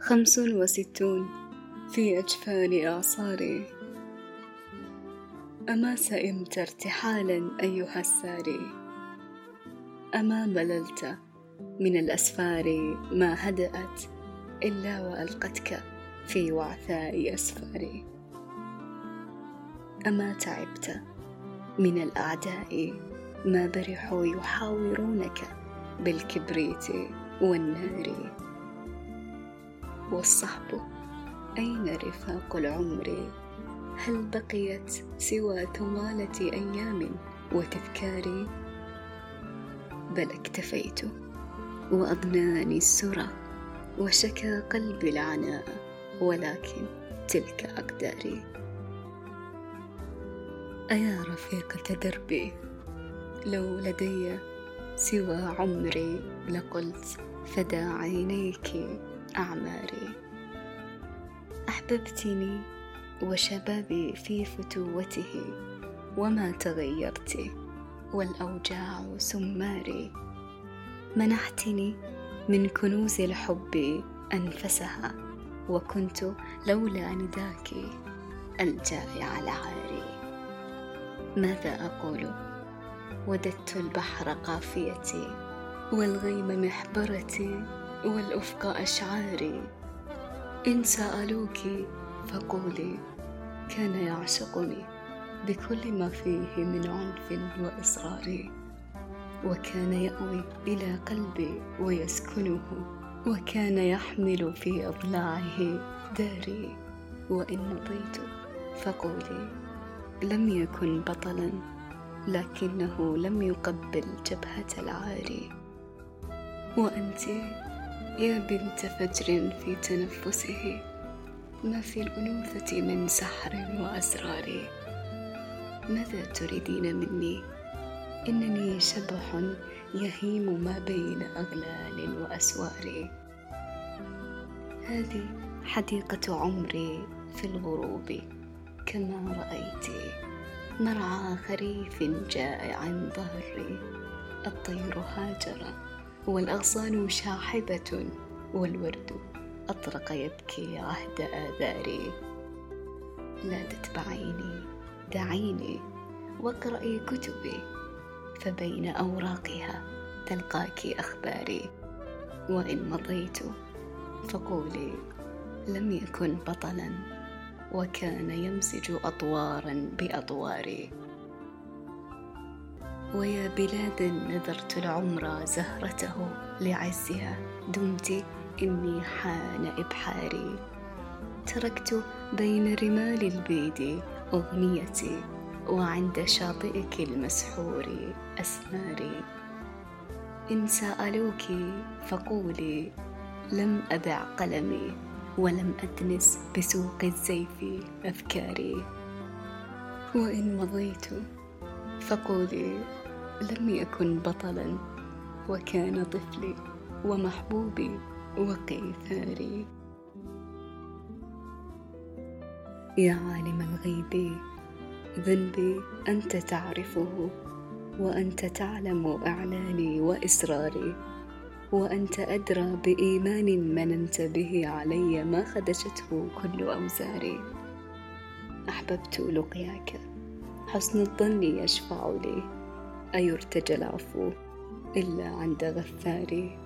خمس وستون في أجفان إعصاري. أما سئمت ارتحالا أيها الساري. أما مللت من الأسفار ما هدأت إلا وألقتك في وعثاء أسفاري. أما تعبت من الأعداء ما برحوا يحاورونك بالكبريت والنار والصحب. أين رفاق العمر؟ هل بقيت سوى ثمالة أيام وتذكاري؟ بل اكتفيت وأضناني السرى وشكى قلبي العناء ولكن تلك أقداري. أيا رفيقة دربي لو لدي سوى عمري لقلت فدى عينيك. أعماري. أحببتني وشبابي في فتوته وما تغيرت والأوجاع سماري. منحتني من كنوز الحب أنفسها وكنت لولا نداك الجائع العاري. ماذا أقول؟ وددت البحر قافيتي والغيم محبرتي. والأفق أشعاري إن سألوك فقولي كان يعشقني بكل ما فيه من عنف وإصرار وكان يأوي إلى قلبي ويسكنه وكان يحمل في أضلاعه داري وإن مضيت فقولي لم يكن بطلا لكنه لم يقبل جبهة العاري. وأنت يا بنت فجر في تنفسه ما في الأنوثة من سحر وأسرار؟ ماذا تريدين مني؟ إنني شبح يهيم ما بين أغلال وأسوار. هذه حديقة عمري في الغروب كما رأيت مرعى خريف جائع ظهري الطير هاجر. والأغصان شاحبة والورد أطرق يبكي عهد آذاري. لا تتبعيني دعيني واقرأي كتبي فبين أوراقها تلقاك أخباري. وإن مضيت فقولي لم يكن بطلا وكان يمزج أطوارا بأطواري. ويا بلاد نذرت العمر زهرته لعزها. دمت إني حان إبحاري. تركت بين رمال البيد أغنيتي وعند شاطئك المسحور أسماري إن سألوك فقولي لم أبع قلمي ولم أدنس بسوق الزيف أفكاري. وإن مضيت فقولي لم يكن بطلا وكان طفلي ومحبوبي وقيثاري. يا عالم الغيب ذنبي أنت تعرفه وأنت تعلم أعلاني وإسراري وأنت أدرى بإيمان مننت به علي ما خدشته كل أوزاري. أحببت لقياك حسن الظن يشفع لي. ايرتجى العفو إلا عند غفاري.